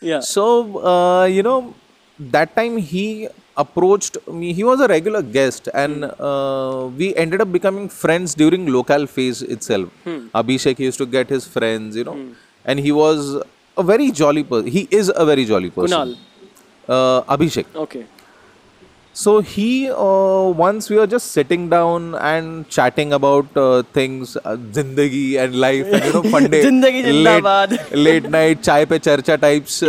Yeah. So, uh, you know, that time he approached me. He was a regular guest, and uh, we ended up becoming friends during local phase itself. Abhishek used to get his friends, you know, and he was a very jolly person. He is a very jolly person. Kunal. Uh, Abhishek. Okay. So he uh, once we were just sitting down and chatting about uh, things, uh, zindagi and life, and you know, fun day, Zindagi late, late night चाय पे चर्चा types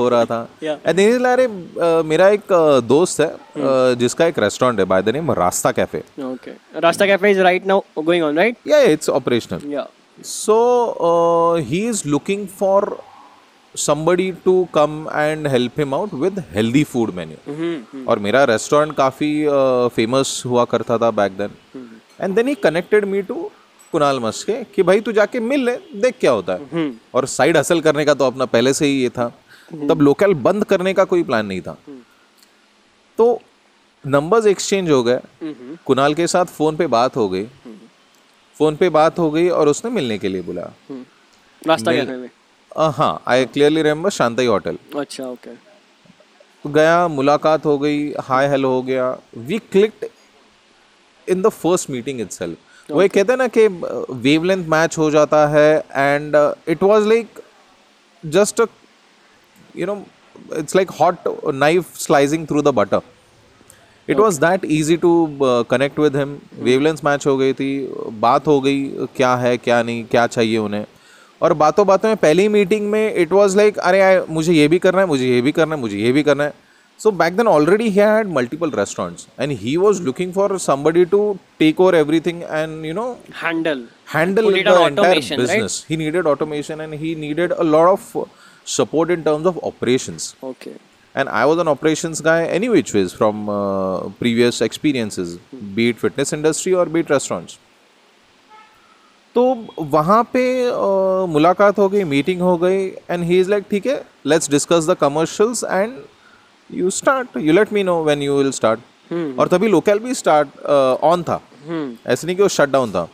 हो रहा था Yeah. And then अरे uh, मेरा एक uh, दोस्त है uh, जिसका एक रेस्टोरेंट है by the name Rasta cafe Okay. Rasta Cafe is right now going on, right? या it's operational Yeah. So uh, he is looking for somebody to come and help him out with healthy food menu. और मेरा restaurant काफ़ी famous हुआ करता था back then and then he connected me to Kunal Maske कि भाई तू जाके मिल ले देख क्या होता है। और साइड हसल करने का तो अपना पहले से ही ये था। तब लोकल बंद करने का कोई प्लान नहीं था। तो नंबर्स एक्सचेंज हो गए। कुणाल के साथ फ़ोन पे बात हो गई। फ़ोन पे बात हो गई और उसने मिलने के लिए बुलाया. Rasta Cafe में. हाँ I clearly remember Shantai hotel अच्छा okay. तो गया मुलाकात हो गई हाय हेलो हो गया. We clicked in the first meeting it वो एक कहते हैं ना कि वेवलेंथ मैच हो जाता है and it was like just you know it's like hot knife slicing through the butter it was that easy to connect with him wavelength match हो गई थी बात हो गई क्या है क्या नहीं क्या चाहिए उन्हें. और बातों बातों में पहली मीटिंग में इट वॉज़ लाइक अरे आई मुझे ये भी करना है मुझे ये भी करना है मुझे ये भी करना है। So back then already he had multiple restaurants and he was looking for somebody to take over everything and you know handle handle business he needed automation and he needed a lot of support in terms of operation okay and I was an operation guy any which ways from previous experiences be it fitness industry और be it restaurants तो वहाँ पे uh, मुलाकात हो गई meeting हो गई and he is like ठीक है let's discuss the commercials and you start you let me know when you will start और तभी लोकल भी स्टार्ट ऑन था। ऐसे नहीं कि वो शट डाउन था।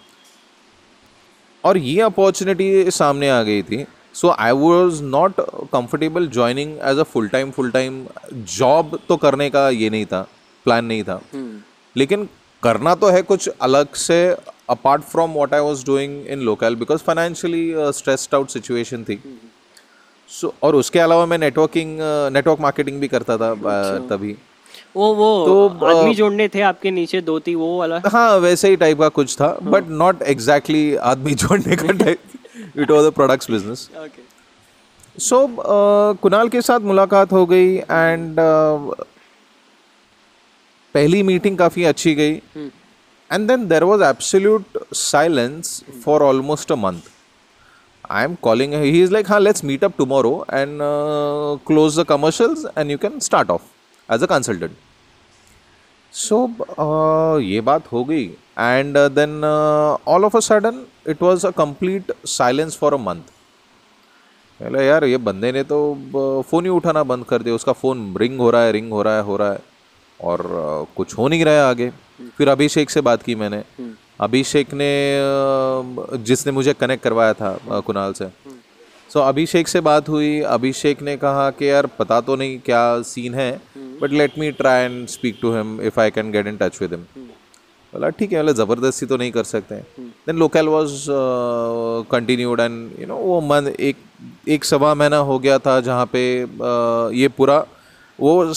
और ये अपॉर्चुनिटी सामने आ गई थी। So I was not comfortable joining as a full time full time job तो करने का ये नहीं था प्लान नहीं था। लेकिन करना तो है कुछ अलग से apart from what I was doing in local because financially stressed out situation थी सो और उसके अलावा मैं नेटवर्किंग नेटवर्क मार्केटिंग भी करता था uh, तभी। वो वो तो, आदमी जोड़ने थे आपके नीचे दो तीन वो वाला? हाँ वैसे ही टाइप का कुछ था बट नॉट एग्जैक्टली आदमी जोड़ने का type it was a products business so Kunal के साथ मुलाकात हो गई एंड uh, पहली मीटिंग काफ़ी अच्छी गई। And then there was absolute silence for almost a month I am calling he is like हाँ let's meet up tomorrow and close the commercials and you can start off as a consultant so ये बात हो गई and then all of a sudden it was a complete silence for a month पहले यार ये बंदे ने तो फ़ोन ही उठाना बंद कर दिया उसका फ़ोन रिंग हो रहा है रिंग हो रहा है हो रहा है और uh, कुछ हो नहीं रहा है आगे फिर अभिषेक से बात की मैंने। अभिषेक ने जिसने मुझे कनेक्ट करवाया था कुणाल से। सो so, अभिषेक से बात हुई। अभिषेक ने कहा कि यार पता तो नहीं क्या सीन है but let me try and speak to him if I can get in touch with him बोला ठीक है मतलब ज़बरदस्ती तो नहीं कर सकते then local was continued and you know वो मन एक एक सवा महीना हो गया था जहाँ पे uh, ये पूरा वो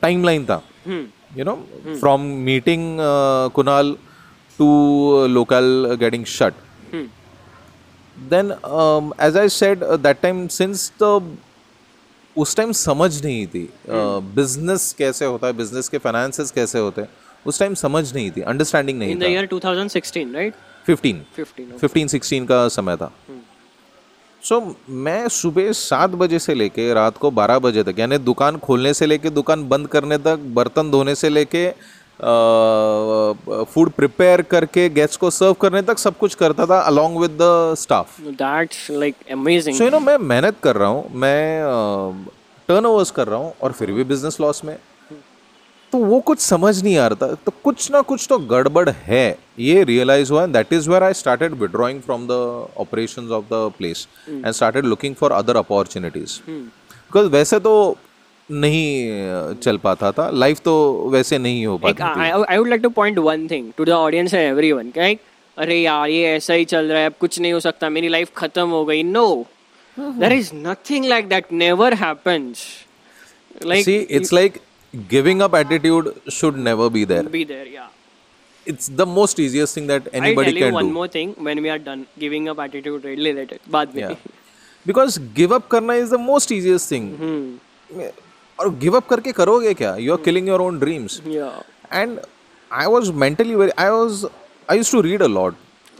टाइम uh, लाइन था। You know from meeting Kunal to local getting shut then as I said that time since the उस टाइम समझ नहीं थी बिज़नेस कैसे होता है बिज़नेस के फाइनेंसेस कैसे होते हैं उस टाइम समझ नहीं थी अंडरस्टैंडिंग नहीं इन द था। Year 2016 right fifteen 15 fifteen sixteen का समय था। सो मैं सुबह सात बजे से लेके रात को बारह बजे तक यानी दुकान खोलने से लेके दुकान बंद करने तक बर्तन धोने से लेके फ़ूड प्रिपेयर करके गेस्ट को सर्व करने तक सब कुछ करता था along with the staff that's like amazing so you know मैं मेहनत कर रहा हूँ मैं टर्न ओवर्स कर रहा हूँ और फिर भी बिज़नेस लॉस में। तो वो कुछ समझ नहीं आ रहा था। तो कुछ ना कुछ तो गड़बड़ है। ये रियलाइज़ हुआ that is where I started withdrawing from the operations of the place and started looking for other opportunities because वैसे तो नहीं चल पाता था। लाइफ तो वैसे नहीं हो पाती I would like to point one thing to the audience and everyone like अरे यार ये ऐसा ही चल रहा है अब कुछ नहीं हो सकता मेरी लाइफ खत्म हो गई। No there is nothing like that never happens like it's like giving up attitude should never be there. be there yeah It's the most easiest thing that I'll anybody tell you can one do. more thing when we are done giving up attitude related बाद में Yeah. Because give up करना is the most easiest thing. Hmm. और give up करके करोगे क्या? You are killing your own dreams. yeah And I was mentally very. I was. I used to read a lot.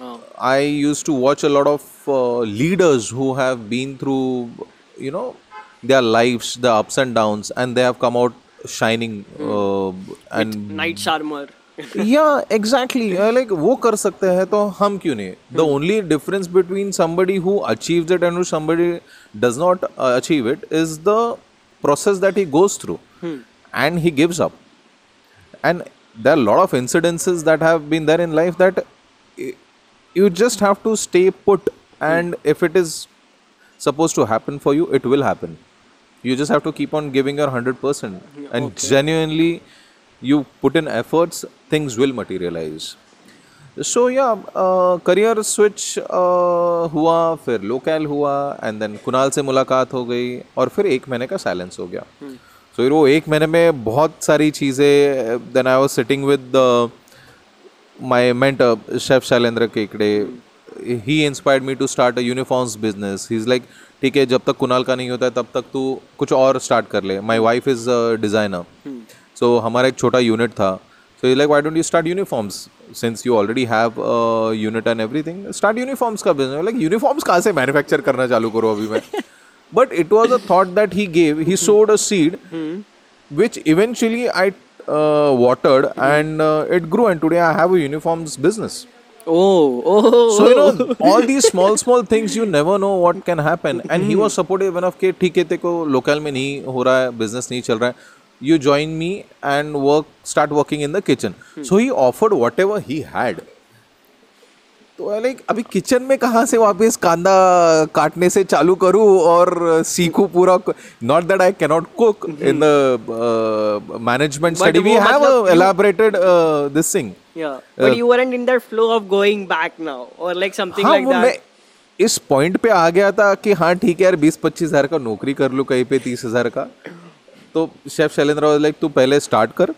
oh. I used to watch a lot of uh, leaders who have been through, you know, their lives, the ups and downs, and they have come out shining and knight charmer या exactly like वो कर सकते हैं तो हम क्यों नहीं? The only difference between somebody who achieve it and somebody does not achieve it is the process that he goes through and he gives up and there are lot of incidences that have been there in life that you just have to stay put and if it is suppose to happen for you it will happen you just have to keep on giving your 100% and genuinely you put in efforts things will materialize so yeah career switch हुआ फिर local हुआ and then Kunal से मुलाकात हो गई और फिर एक महीने का साइलेंस हो गया सो so, वो एक महीने में बहुत सारी चीज़ें then I was sitting with my mentor, Chef Shailendra Kekde, he inspired me to start a uniforms business. He's like, ठीक है जब तक कुणाल का नहीं होता है तब तक तू कुछ और स्टार्ट कर ले। My wife is designer so हमारा एक छोटा यूनिट था। So like why don't you start uniforms since you already have unit and everything start uniforms का बिज़नेस लाइक यूनिफॉर्म्स कहाँ से मैन्युफैक्चर करना चालू करो अभी मैं? But it was a thought that he gave he sowed a seed which eventually I uh, watered and uh, it grew. And today I have a uniforms business. Oh oh So you know all these small small things you never know what can happen. And he was supportive enough कि ठीक है तेको local में नहीं हो रहा है business नहीं चल रहा है. You join me and work start working in the kitchen. So he offered whatever he had. तो लाइक अभी किचन में कहाँ से वापस कांदा काटने से चालू करूँ और सीखूं पूरा not that I cannot cook in the management study we have elaborated this thing yeah. But you weren't in that flow of going back now or like something हाँ like that. मैं इस पॉइंट पे आ गया था कि हाँ ठीक है यार बीस पच्चीस हज़ार का नौकरी कर लूँ कहीं पे तीस हज़ार का। तो शेफ शैलेंद्र लाइक तू पहले स्टार्ट कर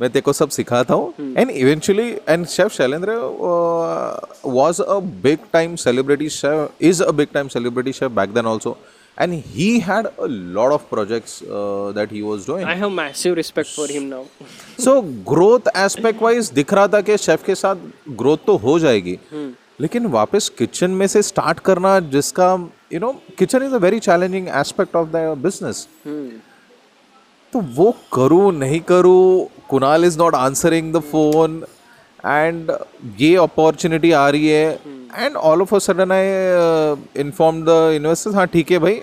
मैं तेरे को सब सिखाता हूँ। And eventually and chef Shailendra was a big time celebrity chef is a big time celebrity chef back then also and he had a lot of projects that he was doing i have massive respect for him now. So growth aspect wise दिख रहा था कि chef के साथ growth तो हो जाएगी। लेकिन वापस किचन में से स्टार्ट करना जिसका you know kitchen is a very challenging aspect of the business तो वो करूँ नहीं करूँ Kunal is not answering the phone and ये अपॉर्चुनिटी आ रही है and all of a sudden I inform the investors हाँ ठीक है भाई।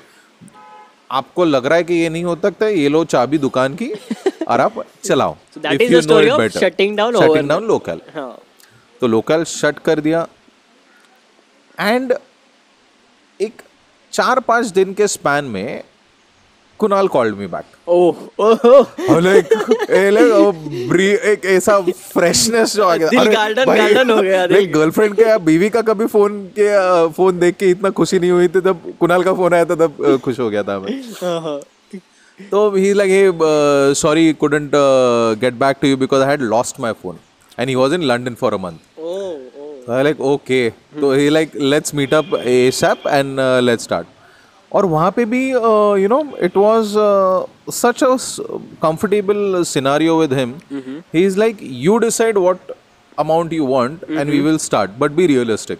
आपको लग रहा है कि ये नहीं हो सकता ये लो चाबी दुकान की और आप चलाओ। शटिंग. डाउन लोकल हाँ। तो लोकल शट कर दिया। एंड एक चार पाँच दिन के स्पैन में Kunal called me back oh oh like एक ऐसा फ्रेशनेस जो आ गया। दिल garden- garden हो गया, दिल। गर्लफ्रेंड के या बीवी का कभी फ़ोन के फ़ोन देख के इतना खुशी नहीं हुई थी तब कुणाल का फ़ोन आया था तब खुश हो गया था मैं। uh-huh. तो he like hey sorry couldn't get back to you because I had lost my phone and he was in London for a month oh oh. So I like तो he like let's meet up ASAP and uh, let's start. और वहाँ पे भी you know it was such a comfortable scenario with him he is like you decide what amount you want and we will start but be realistic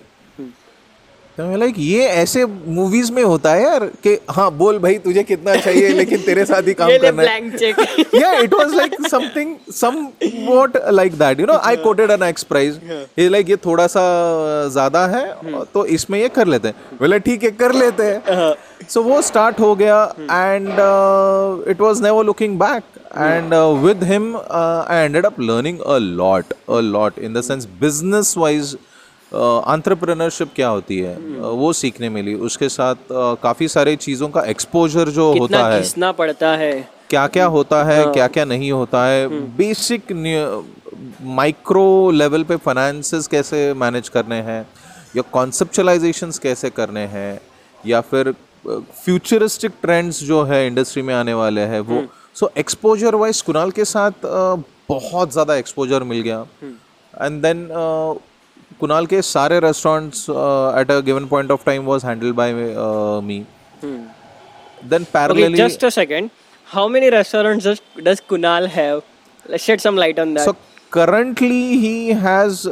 तो like ये ऐसे movies में होता है यार कि हाँ बोल भाई तुझे कितना चाहिए लेकिन तेरे साथ ही काम करना है। It was like something somewhat like that you know I quoted an X price ये लाइक ये थोड़ा सा ज़्यादा है hmm. तो इसमें ये कर लेते हैं। बोले ठीक है कर लेते हैं। uh-huh. सो वो स्टार्ट हो गया and it was never looking back and with him I ended up learning a lot a lot in the sense business wise entrepreneurship क्या होती है? uh, वो सीखने मिली। उसके साथ काफ़ी सारे चीज़ों का एक्सपोजर जो होता है घिसना पड़ता है। क्या क्या होता है क्या क्या नहीं होता है बेसिक माइक्रो लेवल पे फाइनेंसेस कैसे मैनेज करने हैं या कॉन्सेप्चुलाइजेशन कैसे करने हैं या फिर फ्यूचरिस्टिक ट्रेंड्स जो है इंडस्ट्री में आने वाले हैं वो सो एक्सपोजर वाइज कुणाल के साथ बहुत ज़्यादा एक्सपोजर मिल गया। एंड देन कुनाल के सारे restaurants at a given point of time was handled by me then parallelly just a second how many restaurants does Kunal have let's shed some light on that so currently he has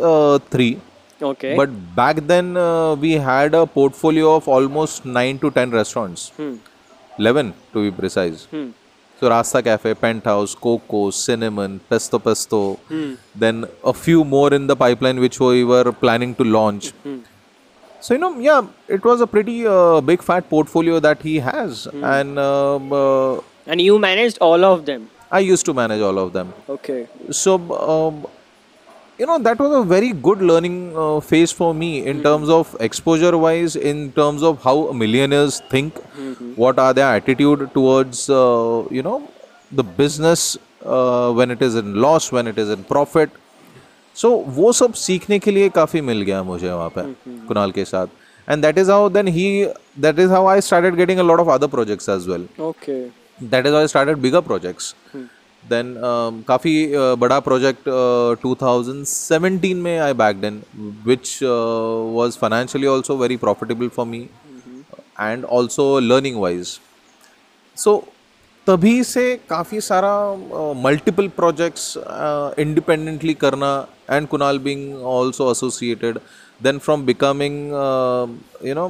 3 okay but back then we had a portfolio of almost 9 to 10 restaurants 11 to be precise hmm So Rasta Cafe, Penthouse, Coco, Cinnamon, Pesto Pesto, Hmm. then a few more in the pipeline which we were planning to launch. Hmm. So you know, yeah, it was a pretty uh, big fat portfolio that he has, Hmm. and um, uh, And you managed all of them. I used to manage all of them. Okay. so um, you know that was a very good learning uh, phase for me in terms of exposure wise in terms of how millionaires think what are their attitude towards uh, you know the business uh, when it is in loss when it is in profit so वो सब सीखने के लिए काफ़ी मिल गया मुझे वहाँ पे कुणाल के साथ and that is how then he that is how I started getting a lot of other projects as well Okay. that is how I started bigger projects. Then काफ़ी बड़ा प्रोजेक्ट 2017 में I back then which was financially also very profitable for me and also learning wise so तभी से काफ़ी सारा multiple projects independently करना and Kunal being also associated then from becoming you know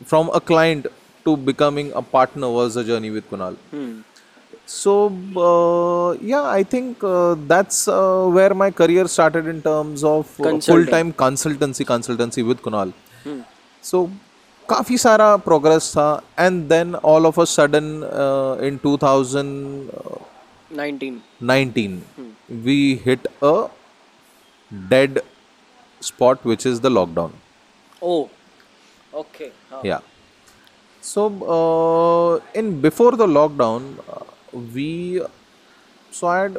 from a client to becoming a partner was a journey with Kunal. Hmm. So uh, yeah, I think uh, that's uh, where my career started in terms of uh, Consulting. full-time consultancy consultancy with Kunal. So काफ़ी सारा progress था and then all of a sudden uh, in 2019 19. we hit a dead spot which is the lockdown. Oh. Okay. Huh. Yeah. So uh, in before the lockdown, we so I had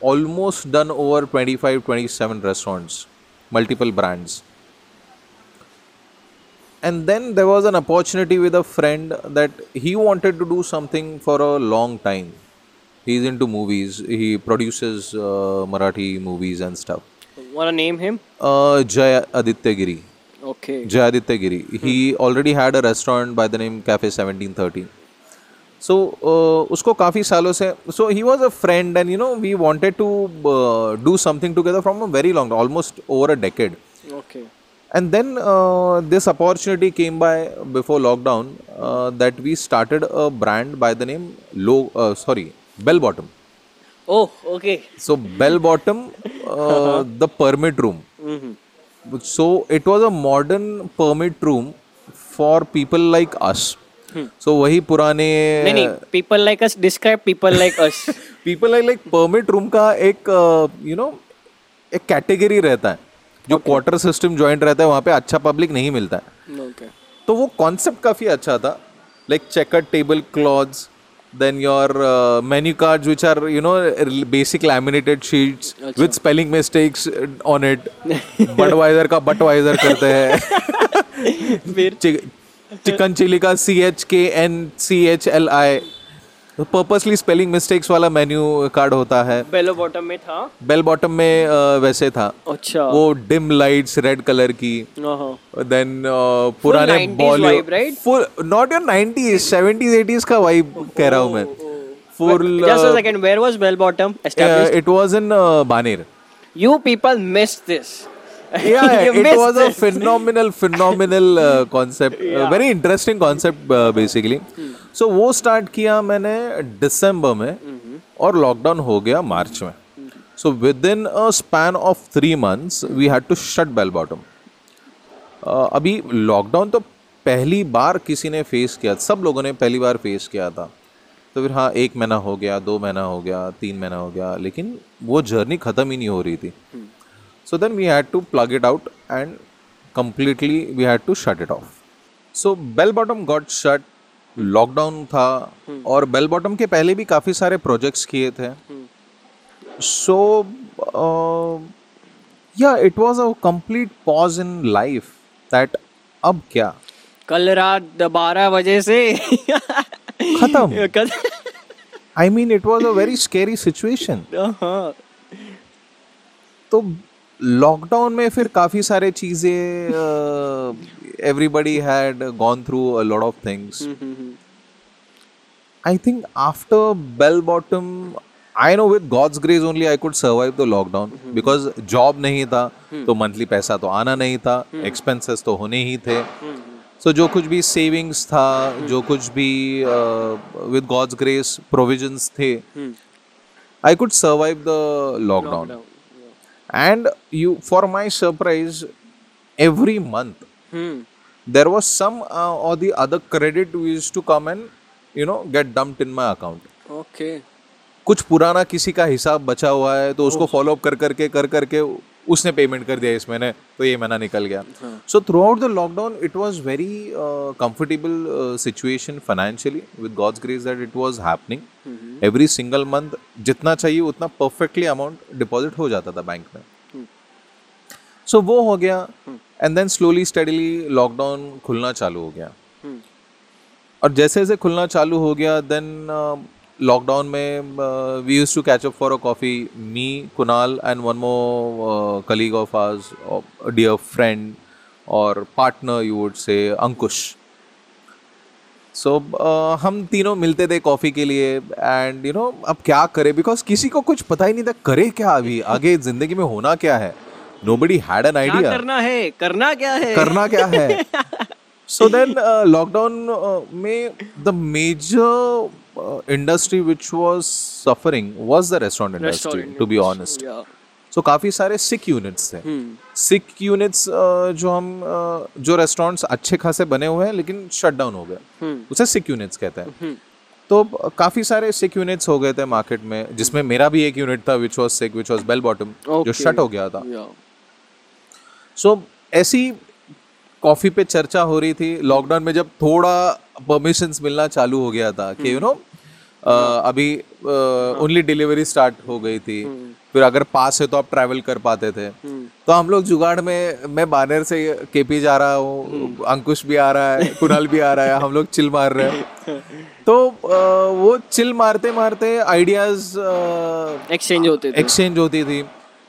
almost done over 25, 27 restaurants, multiple brands. And then there was an opportunity with a friend that he wanted to do something for a long time. He's into movies. He produces uh, Marathi movies and stuff. Wanna name him? Uh, Jay Aditya Giri. Okay. Jayaditya Giri. He already had a restaurant by the name Cafe सो उसको काफ़ी सालों से so he was a friend and you know we wanted to do something together from a very long almost over a decade and then this opportunity came by before lockdown that we started a brand by the name low sorry bell bottom okay so bell bottom the permit room so it was a modern permit room for people like us so वही पुराने people like us describe people like us people like like permit room का एक uh, you know एक category रहता है। जो quarter system joint रहता है वहाँ पे अच्छा पब्लिक नहीं मिलता है। तो वो कॉन्सेप्ट काफ़ी अच्छा था। Like checked table cloths then your menu card which are you know basic laminated sheets with spelling mistakes on it Budweiser का बटवाइजर करते हैं। चिकन चिली का C H K N C H L I purposely spelling mistakes वाला menu card होता है। बेलो bottom में था। Bell Bottom में वैसे था। अच्छा। वो डिम लाइट्स रेड कलर की। देन पुराने 90s Bollywood full not your 90s 70s 80s का वाइब कह रहा हूँ मैं। Full just a second where was bell bottom established? It was in Baner you people missed this yeah, You it was a phenomenal phenomenal uh, concept Yeah. uh, very interesting concept uh, basically so वो start किया मैंने दिसंबर में और lockdown हो गया मार्च में so within a span of three months we had to shut bell bottom uh, अभी लॉकडाउन तो पहली बार किसी ने फेस किया सब लोगों ने पहली बार फेस किया था तो फिर हाँ एक महीना हो गया दो महीना हो गया तीन महीना हो गया लेकिन वो जर्नी ख़त्म ही नहीं हो रही थी so then we had to plug it out and completely we had to shut it off. So bell bottom got shut lockdown था और बेल बॉटम के पहले भी काफ़ी सारे प्रोजेक्ट्स किए थे। सो या it was a complete pause in life that अब क्या? कल रात बारह बजे से खत्म। I mean it was a very scary situation तो लॉकडाउन में फिर काफ़ी सारे चीज़ें everybody had gone through a lot of things I think after bell bottom I know with God's grace only I could survive the lockdown because job नहीं था हम्म। तो monthly पैसा तो आना नहीं था एक्सपेंसेस तो होने ही थे। हम्म, सो so, जो कुछ भी सेविंग्स था जो कुछ भी विद गॉड्स ग्रेस प्रोविजंस थे I could survive the lockdown and you for my surprise every month hmm. there was some uh, or the other credit used to come and you know get dumped in my account okay कुछ पुराना किसी का हिसाब बचा हुआ है तो उसको फॉलो अप कर करके कर करके उसने पेमेंट कर दिया इस महीने तो ये महीना निकल गया। So throughout the lockdown it was very comfortable situation financially with God's grace that it was happening every single month जितना चाहिए उतना परफेक्टली अमाउंट डिपॉजिट हो जाता था बैंक में। सो so, वो हो गया and then slowly steadily lockdown खुलना चालू हो गया। और जैसे जैसे खुलना चालू हो गया देन लॉकडाउन में we use to catch up for a coffee me Kunal and one more colleague of ours dear friend और partner you would say Ankush so so, हम तीनों मिलते थे कॉफ़ी के लिए एंड यू नो अब क्या करें? बिकॉज़ किसी को कुछ पता ही नहीं था करे क्या अभी? आगे ज़िंदगी में होना क्या है? Nobody had an idea करना है? करना क्या है? करना क्या है? सो देन लॉकडाउन में the major industry which was suffering was the restaurant industry to be honest so काफ़ी सारे सिक यूनिट्स थे। सिक यूनिट्स जो हम जो रेस्टोरेंट्स अच्छे खासे बने हुए हैं लेकिन शट डाउन हो गए। उसे सिक यूनिट्स कहते हैं। तो काफ़ी सारे सिक यूनिट्स हो गए थे मार्केट में जिसमें मेरा भी एक यूनिट था which was sick which was bell bottom जो शट हो गया था। So yeah. so, ऐसी कॉफ़ी पे चर्चा हो रही थी। लॉकडाउन में जब थोड़ा परमिशन मिलना चालू हो गया था कि यू नो अभी ओनली डिलीवरी स्टार्ट हो गई थी। फिर अगर पास है तो आप ट्रैवल कर पाते थे। तो हम लोग जुगाड़ में मैं बानर से केपी जा रहा हूँ अंकुश भी आ रहा है कुणाल भी आ रहा है हम लोग चिल मार रहे हैं। तो वो चिल मारते मारते आइडियाज़ एक्सचेंज होते थे। एक्सचेंज होती थी।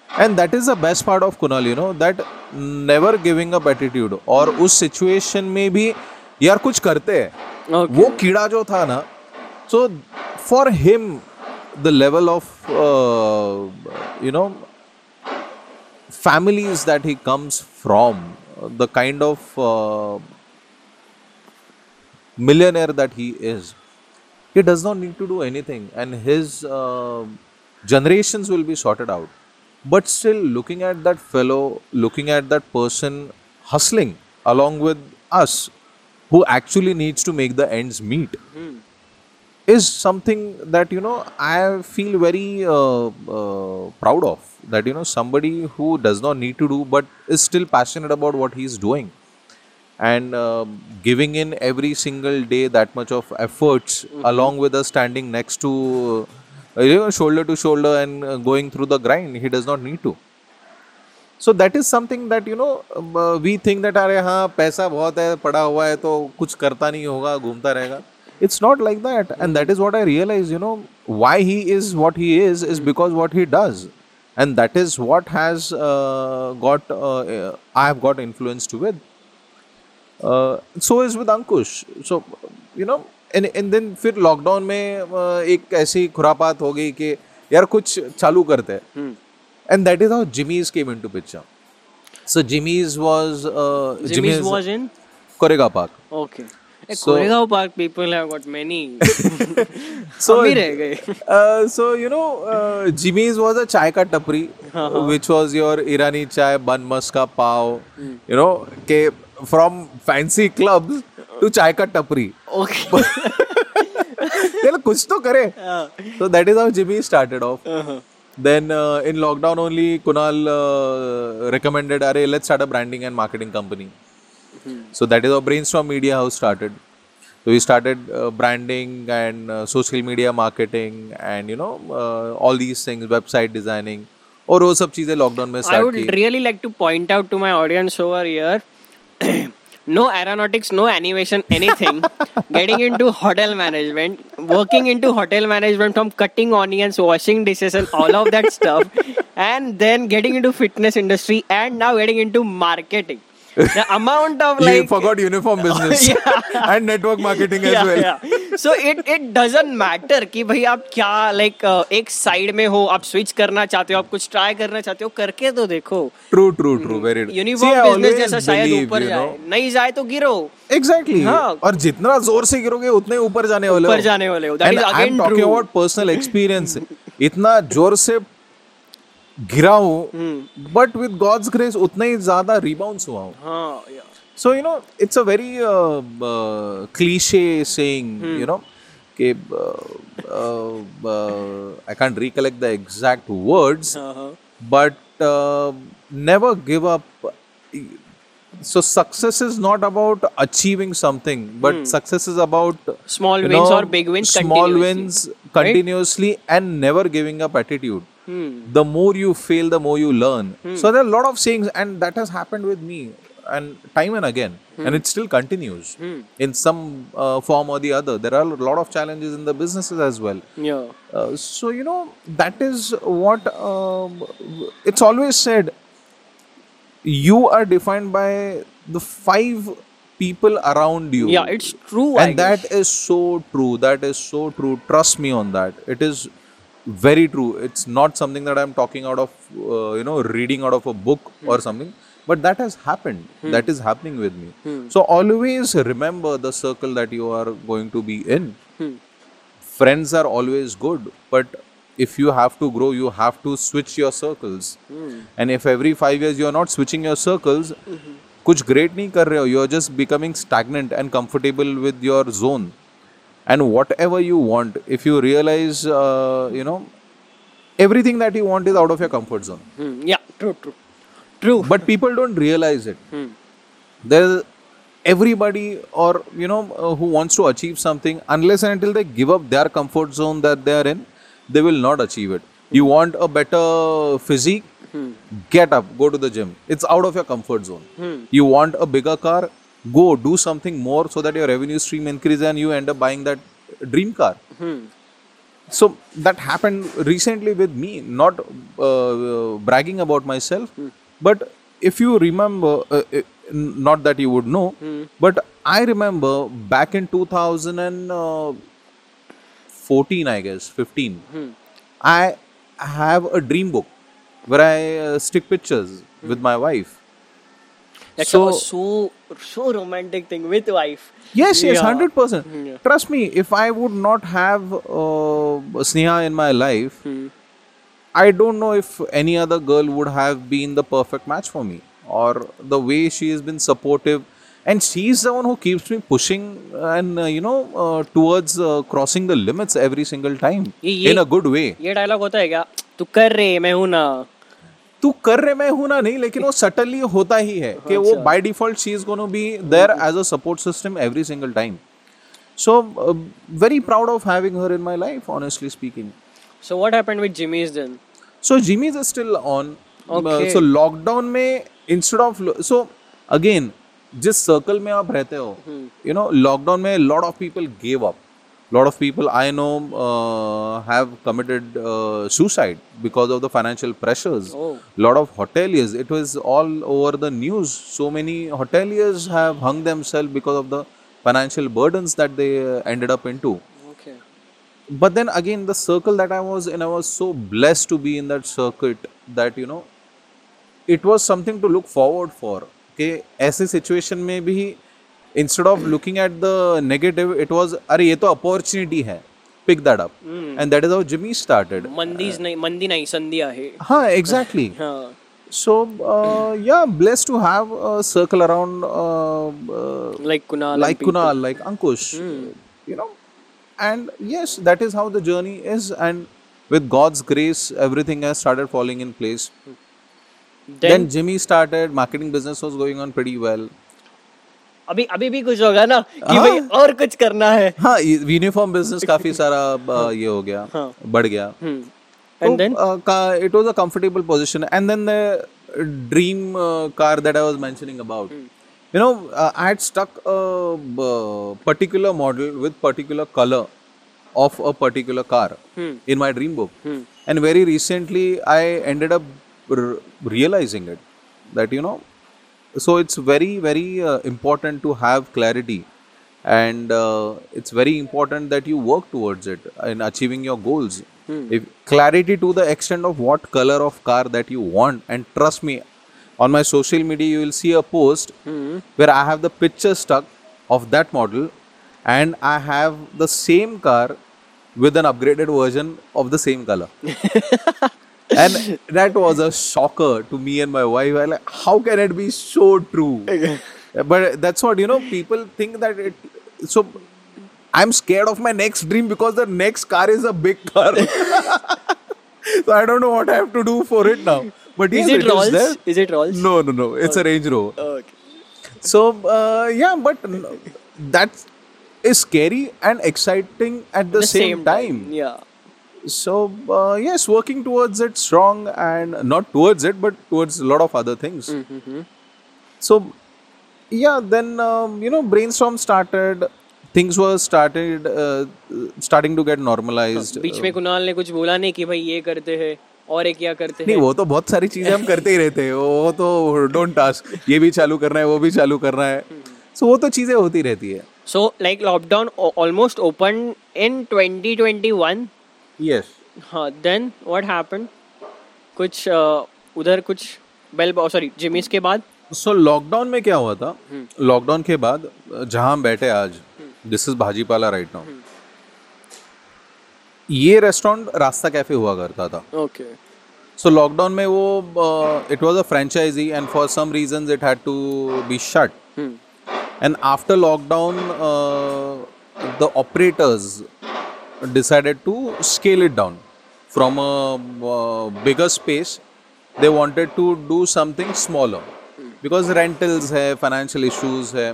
And that is the best part of Kunal you know that never giving up attitude और उस सिचुएशन में भी यार कुछ करते है okay. वो कीड़ा जो था ना so for him the level of you know families that he comes from the kind of millionaire that he is he does not need to do anything and his generation will be sorted out but still looking at that fellow looking at that person hustling along with us who actually needs to make the ends meet is something that you know i feel very uh, uh, proud of that you know somebody who does not need to do but is still passionate about what he is doing. And uh, giving in every single day that much of efforts along with us standing next to uh, you know, shoulder to shoulder and uh, going through the grind he does not need to so that is something that you know we think that अरे हाँ पैसा बहुत है, पड़ा हुआ है तो कुछ करता नहीं होगा, घूमता रहेगा. It's not like that and that is what I realise you know why he is what he is is because what he does and that is what has got I have got influenced with so is with Ankush so you know इन इन दिन फिर lockdown में uh, एक ऐसी खुरापात हो गई कि, यार, कुछ चालू करते हैं. हम्म। and that is how jimmy's came into picture so jimmy's was uh, Jimmy's was in Koregaon Park okay So- Koregaon Park people have got many So- हम ही रह गए Uh, so you know, uh, Jimmy's was a chai ka tapri, which was your Irani chai, bun maska pav. You know, के from fancy clubs to chai ka tapri. okay यार कुछ तो करे so that is how Jimmy started off Uh-huh. then uh, in lockdown only Kunal uh, recommended Are let's start a branding and marketing company so that is how brainstorm media house started so we started uh, branding and uh, social media marketing and you know uh, all these things website designing और वो सब चीजें lockdown में I start would की really like to point out to my audience over here no aeronautics, no animation, anything. Getting into hotel management, working into hotel management from cutting onions, washing dishes, and all of that stuff, and then getting into fitness industry, and now getting into marketing. The amount of like you forgot uniform business yeah. and network marketing as yeah, well yeah. So it it doesn't matter कि भाई आप क्या like uh, एक side में हो आप switch करना चाहते हो आप कुछ ट्राई करना चाहते हो करके तो देखो True, true, true. Very true. See, I uniform business जैसा शायद ऊपर जाए know. नहीं जाए तो गिरो Exactly. हाँ. और जितना ज़ोर से गिरोगे उतने ऊपर जाने वाले ऊपर जाने वाले हो। That And is I'm talking true. about personal experience. इतना ज़ोर से गिरा हूँ Hmm. But with God's grace उतना ही ज़्यादा रिबाउंस हुआ हूँ हाँ yeah. So you know, it's a very uh, uh, cliche saying. Hmm. You know, कि, uh, uh, uh, I can't recollect the exact words, Uh-huh. but uh, never give up. So success is not about achieving something, but hmm. success is about Hmm. Small wins know, or big wins Small continuously, wins continuously right? and never giving up attitude. Hmm. The more you fail, the more you learn. So there are a lot of sayings, and that has happened with me, and time and again, and it still continues in some uh, form or the other. There are a lot of challenges in the businesses as well. Yeah. Uh, so you know that is what um, it's always said. You are defined by the five people around you. Yeah, it's true. And that is so true. That is so true. Trust me on that. It is very true. It's not something that I'm talking out of, uh, you know, reading out of a book or something. But that has happened. That is happening with me. So always remember the circle that you are going to be in friends are always good but if you have to grow you have to switch your circles and if every 5 years you are not switching your circles कुछ great नहीं कर रहे हो you are just becoming stagnant and comfortable with your zone and whatever you want if you realize uh, you know everything that you want is out of your comfort zone Hmm. Yeah. True. True. True. but people don't realize it Hmm. there's everybody or you know uh, who wants to achieve something unless and until they give up their comfort zone that they are in they will not achieve it you want a better physique get up go to the gym it's out of your comfort zone you want a bigger car go do something more so that your revenue stream increases and you end up buying that dream car. Hmm. so that happened recently with me not uh, bragging about myself but if you remember uh, uh, not that you would know but i remember back in 2014 i guess 15 i have a dream book where i uh, stick pictures with my wife. That's So- a so so romantic thing with wife. Yes, yes, Yeah. hundred percent. Yeah. Trust me, if I would not have uh, Sneha in my life, Hmm. I don't know if any other girl would have been the perfect match for me, or the way she has been supportive, and she's the one who keeps me pushing and uh, you know uh, towards uh, crossing the limits every single time ये- ये- in a good way. ये dialogue होता है क्या तू कर रहे मैं हूँ ना तू कर रहे मैं हूँ ना नहीं लेकिन वो सटनली होता ही है कि वो by default she is gonna be there as a support system every single time so very proud of having her in my life honestly speaking So what happened with Jimmy's then? So Jimmy's is still on so lockdown में instead of so again जिस circle में आप रहते हो you know lockdown में lot of people gave up lot of people i know uh, have committed uh, suicide because of the financial pressures Oh. lot of hoteliers it was all over the news so many hoteliers have hung themselves because of the financial burdens that they uh, ended up into Okay. but then again the circle that i was in i was so blessed to be in that circuit that you know it was something to look forward for okay ऐसे situation में भी instead of looking at the negative it was अरे ये तो opportunity है pick that up and that is how Jimmy started मंदीज नहीं मंदी नहीं संधि आहे हाँ exactly हाँ so uh, yeah blessed to have a circle around uh, uh, like Kunal and like people. Kunal, like Ankush, you know, and yes that is how the journey is and with god's grace everything has started falling in place then, then jimmy started marketing business was going on pretty well अभी अभी भी कुछ होगा ना कि हाँ। भाई और कुछ करना है हाँ यूनिफॉर्म बिज़नेस काफ़ी सारा uh, ये हो गया हाँ। बढ़ गया and then uh, it was a comfortable position and then the dream uh, car that i was you know uh, i had stuck a uh, particular model with particular color of a particular car hmm. in my dream book hmm. and very recently i ended up r- realizing it that you know so it's very very uh, important to have clarity and uh, it's very important that you work towards it in achieving your goals. If clarity to the extent of what color of car that you want and trust me on my social media you will see a post where i have the picture stuck of that model and i have the same car with an upgraded version of the same color and that was a shocker to me and my wife. I like, how can it be so true? but that's what you know. People think that it. So I'm scared of my next dream because the next car is a big car. so I don't know what I have to do for it now. But is yes, it Rolls? there. Is it Rolls? No, no, no. It's a Range Rover. Okay. So uh, yeah, but that is scary and exciting at the, same, time. Yeah. So uh, yes, working towards it strong and not towards it, but towards a lot of other things. mm-hmm. So yeah, then um, you know, brainstorm started. Things were started uh, starting to get normalized. बीच में कुणाल ने कुछ बोला नहीं कि भाई ये करते हैं और एक क्या करते नहीं हैं वो तो बहुत सारी चीज़ें हम करते ही रहते हैं वो तो डोंट टास्क ये भी चालू करना है वो भी चालू करना है सो so, वो तो चीज़ें होती रहती है so like lockdown almost open in 2021 yes हाँ देन व्हाट हैपेंड कुछ उधर कुछ बेल सॉरी जिमिस के बाद? सो लॉकडाउन में क्या हुआ था? लॉकडाउन के बाद जहाँ हम बैठे आज this is Bhajipala right now ये रेस्टोरेंट रास्ता कैफ़े हुआ करता था। ओके सो लॉकडाउन में वो it was a franchisee and for some reasons it had to be shut and after lockdown the operators decided to scale it down from a uh, bigger space they wanted to do something smaller because rentals है financial issues है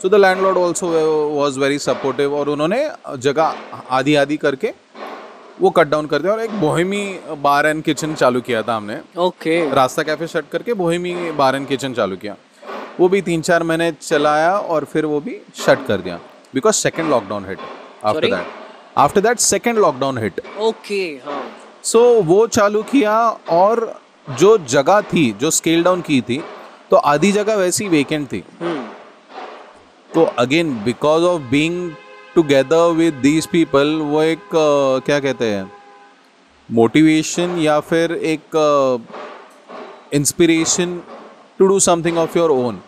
so the landlord also was very supportive और उन्होंने जगह आधी आधी करके वो cut down कर दिया और एक बोहेमी बार एंड किचन चालू किया था हमने ओके रास्ता कैफ़े शट करके बोहेमी बार एंड किचन चालू किया वो भी तीन चार महीने चलाया और फिर वो भी शट कर दिया because second lockdown hit after? That after that second lockdown hit okay so वो चालू किया और जो जगह थी जो स्केल डाउन की थी तो आधी जगह वैसी वेकेंट थी। हम्म। तो again because of being together with these people वो एक uh, क्या कहते हैं मोटिवेशन या फिर एक inspiration to do something of your own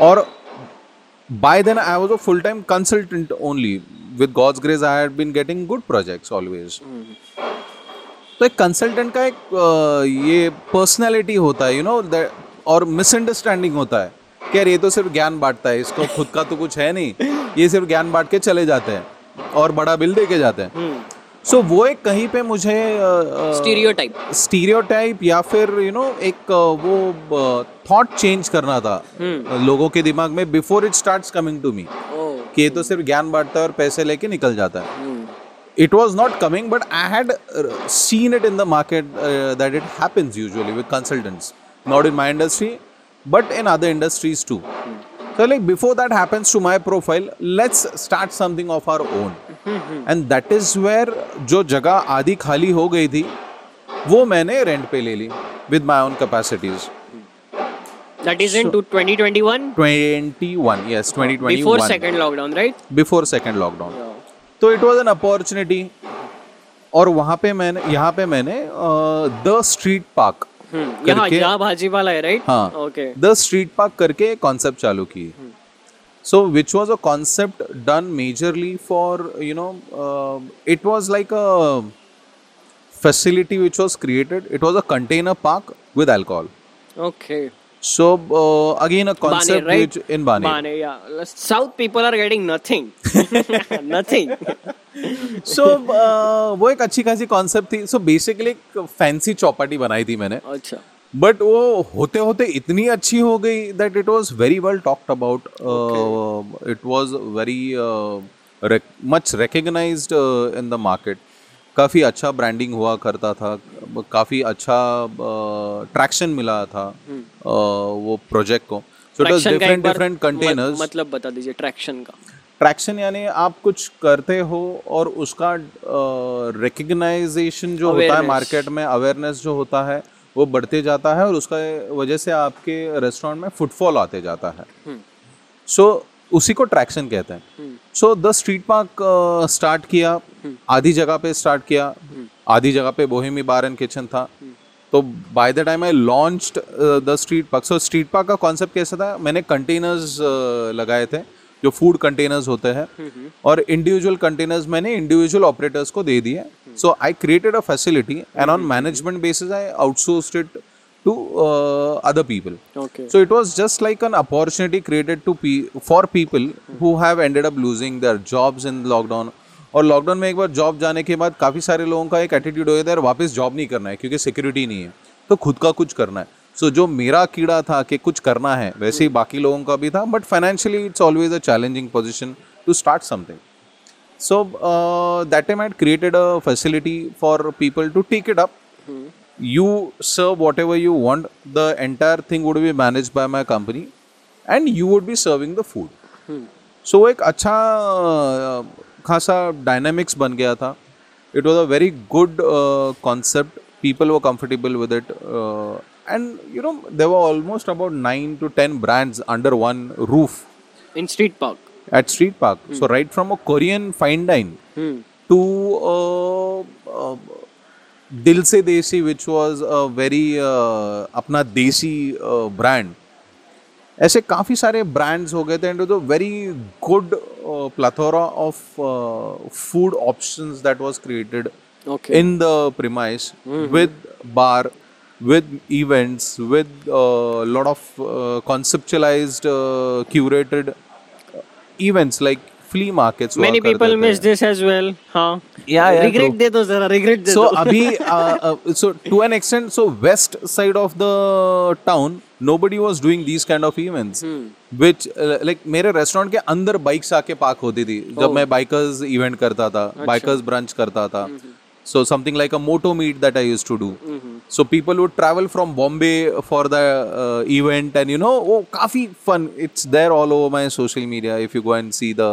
और by then I was a full time consultant only with god's grace i had been getting good projects always. तो एक कंसल्टेंट का एक ये पर्सनैलिटी होता है यू नो और मिसअंडरस्टैंडिंग होता है कि यार ये तो सिर्फ़ ज्ञान बांटता है इसको खुद का तो कुछ है नहीं। ये सिर्फ़ ज्ञान बांट के चले जाते हैं और बड़ा बिल दे के जाते हैं। सो वो एक कहीं पे मुझे स्टीरियोटाइप स्टीरियोटाइप या फिर यू नो एक वो थॉट चेंज करना था। अ, लोगों के दिमाग में before it starts coming to me कि ये तो सिर्फ़ ज्ञान बांटता है और पैसे लेके निकल जाता है। It was not coming but I had seen it in the market that it happens usually with consultants not in my industry but in other industries too तो like before that happens to my profile let's start something of our own and that is where जो जगह आधी खाली हो गई थी वो मैंने रेंट पे ले ली with my own capacities that is in 2021 21 yes 2021 before second lockdown right before second lockdown तो इट वॉज़ एन अपॉर्चुनिटी और वहाँ पे मैंने यहाँ पे मैंने द स्ट्रीट पार्क करके- भाजी वाला है राइट हाँ ओके द स्ट्रीट पार्क करके कॉन्सेप्ट चालू की। So which was a concept done majorly for you know it was like a facility which was created. It was a container park with alcohol. Okay So uh, again, a concept Bane, right? which in Bane. Bane, yeah. South people are getting nothing. nothing. So uh, वो एक अच्छी खासी concept थी so basically एक fancy चौपाटी बनाई थी मैंने अच्छा बट वो होते होते इतनी अच्छी हो गई that it was very well talked about it was very much recognized in the market काफ़ी अच्छा ब्रांडिंग हुआ करता था काफ़ी अच्छा ट्रैक्शन मिला था uh, वो प्रोजेक्ट को। So it was different different containers मतलब बता दीजिए ट्रैक्शन का। ट्रैक्शन यानी आप कुछ करते हो और उसका रिकग्नाइजेशन जो होता है मार्केट में अवेयरनेस जो होता है वो बढ़ते जाता है और उसका वजह से आपके रेस्टोरेंट में फुटफॉल आते जाता है। सो उसी को ट्रैक्शन कहते हैं। So the street park start किया आधी जगह पे स्टार्ट किया आधी जगह पे बोहेमी बार एंड किचन था। तो by the time I launched the street park so street park का कॉन्सेप्ट कैसा था? मैंने कंटेनर्स लगाए थे जो फ़ूड कंटेनर्स होते हैं। और इंडिविजुअल कंटेनर्स मैंने इंडिविजुअल ऑपरेटर्स को दे दिए। So I created a facility and on management basis I outsourced it to uh, other people. Okay. So it was just like an opportunity created to pe- for people mm-hmm. who have ended up losing their jobs in lockdown. और lockdown में एक बार job जाने के बाद काफ़ी सारे लोगों का एक एटीट्यूड हो गया था वापस जॉब नहीं करना है क्योंकि सिक्योरिटी नहीं है तो खुद का कुछ करना है सो so, जो मेरा कीड़ा था कि कुछ करना है वैसे ही हम्म। बाकी लोगों का भी था but financially it's always a challenging position to start something so that aim at created a facility for people to take it up You serve whatever you want. The entire thing would be managed by my company, and you would be serving the food. So एक अच्छा uh, खासा dynamics बन गया था. It was a very good uh, concept. People were comfortable with it, uh, and you know there were almost about nine to ten brands under one roof in Street Park at Street Park. So right from a Korean fine dine to uh, uh, Dil Se Desi which was a very अपना desi brand ऐसे काफ़ी सारे brands हो गए थे and very good plethora of food option that was created in the premise with bar with events with lot of conceptualized curated events like flea markets many people miss this as well हाँ Yeah, yeah, regret दे दो जरा regret दे दो uh, uh, so to an extent so west side of the town nobody was doing these kind of events which uh, like मेरे restaurant के अंदर bikes आके park होती थी जब मैं बाइकर्स इवेंट करता था बाइकर्स ब्रंच करता था so something like a moto meet that I used to do so people would travel from Bombay for the uh, event and you know oh काफी fun it's there all over my social media if you go and see the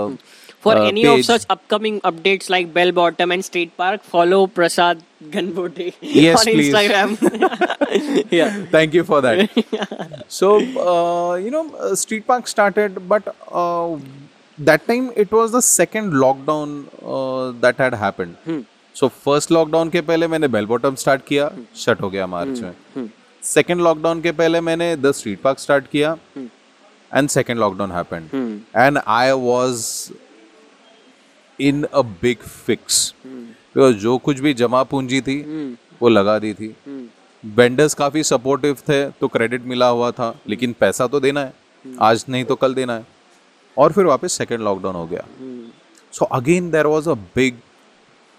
For uh, any of such upcoming updates like Bell Bottom and Street Park, follow Prasad Ganbote Yes, on please. Instagram. yeah. Thank you for that. so, uh, you know, uh, Street Park started, but uh, that time it was the second lockdown uh, that had happened. So, first lockdown के पहले मैंने bell bottom start किया shut हो गया मार्च में। Second lockdown के पहले मैंने द स्ट्रीट पार्क स्टार्ट किया and second lockdown happened and I was in a big fix because जो कुछ भी जमा पूंजी थी वो लगा दी थी। वेंडर्स काफ़ी सपोर्टिव थे तो क्रेडिट मिला हुआ था लेकिन पैसा तो देना है। आज नहीं तो कल देना है। और फिर वापस सेकेंड लॉकडाउन हो गया। So again there was a big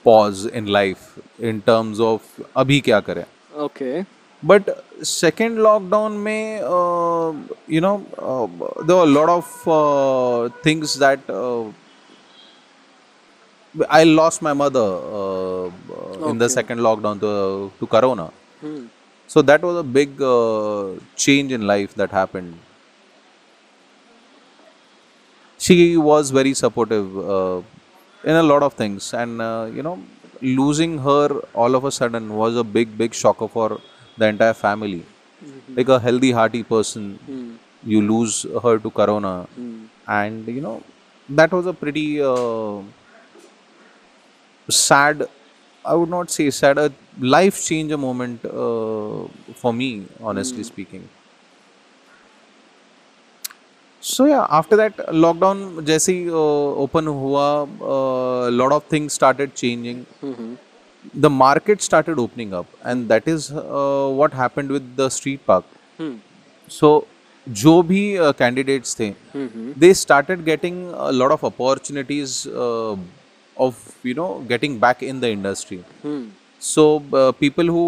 pause in life in terms of abhi kya kare okay but second lockdown may uh, you know uh, there were a lot of uh, things that uh, i lost my mother okay. in the second lockdown to, to corona hmm. so that was a big uh, change in life that happened she was very supportive in a lot of things, and uh, you know, losing her all of a sudden was a big, big shocker for the entire family. Like a healthy, hearty person, you lose her to Corona, and you know, that was a pretty. Uh, sad i would not say sad a life changer moment uh, for me honestly speaking so yeah after that lockdown जैसे ही open हुआ a lot of things started changing the market started opening up and that is uh, what happened with the street park so जो भी candidates थे they started getting a lot of opportunities uh, of you know getting back in the industry so uh, people who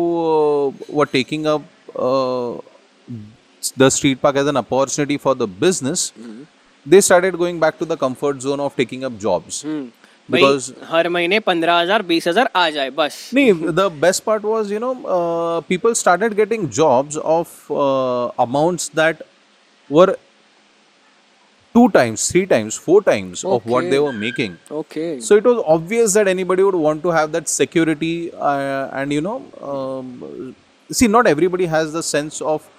the street park as an opportunity for the business they started going back to the comfort zone of taking up jobs because भाई, हर महीने पंद्रह हजार बीस हजार आ जाए बस Nee, the best part was, you know, uh, people started getting jobs of uh, amounts that were two times, three times, four times of what Okay. they were making. Okay So it was obvious that anybody would want to have that security, uh, and you know, um, see, not everybody has the sense of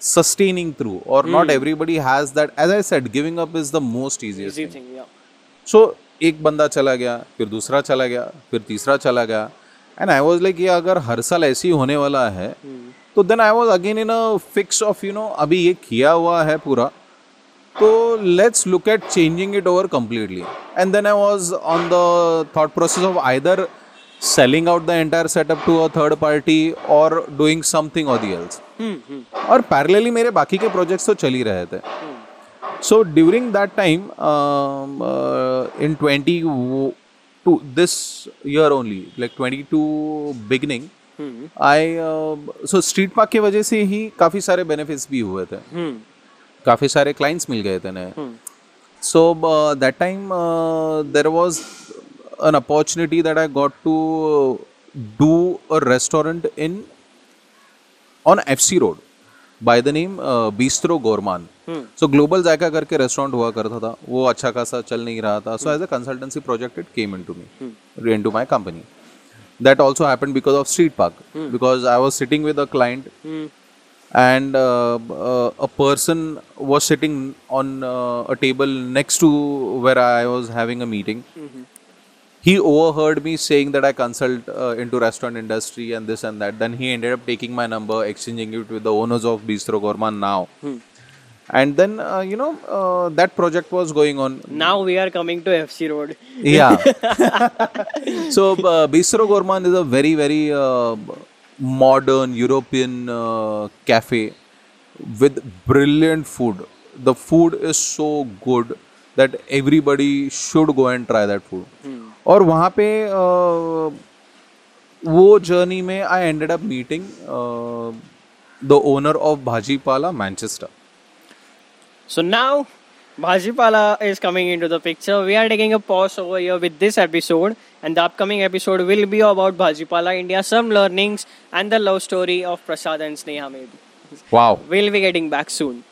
sustaining through, or mm. not everybody has that. As I said, giving up is the most easiest. Easy thing. Thing या सो एक बंदा चला गया फिर दूसरा चला गया फिर तीसरा चला गया एंड आई वाज लाइक ये अगर हर साल ऐसे होने वाला है तो then I was again in a fix of you know अभी ये किया हुआ है पूरा तो let's look at changing it over completely and then I was on the thought process of either selling out the entire setup to a third party और doing something और else और पैरेलली मेरे बाकी के प्रोजेक्ट्स तो चल ही रहे थे। So during that time in twenty two this year only like twenty two beginning I so street park की वजह से ही काफ़ी सारे बेनिफिट्स भी हुए थे। hmm. काफ़ी सारे क्लाइंट्स मिल गए थे so that time there was an opportunity that i got to do a restaurant in on fc road by the name uh, bistro gourmand so global जायका करके रेस्टोरेंट हुआ करता था वो अच्छा खासा चल नहीं रहा था so as a consultancy project it came into me into my company that also happened because of street park because i was sitting with a client and uh, uh, a person was sitting on uh, a table next to where i was having a meeting he overheard me saying that I consult uh, into restaurant industry and this and that. Then he ended up taking my number, exchanging it with the owners of Bistro Gorman now. Hmm. And then uh, you know uh, that project was going on. Now we are coming to FC Road. yeah. so uh, Bistro Gorman is a very very uh, modern European uh, cafe with brilliant food. The food is so good that everybody should go and try that food. Hmm और वहाँ पे uh, वो journey में I ended up meeting the owner of Bhajipala Manchester So now, Bhajipala is coming into the picture. We are taking a pause over here with this episode, and the upcoming episode will be about Bhajipala India, some learnings, and the love story of Prasad and Sneha maybe. Wow We'll be getting back soon.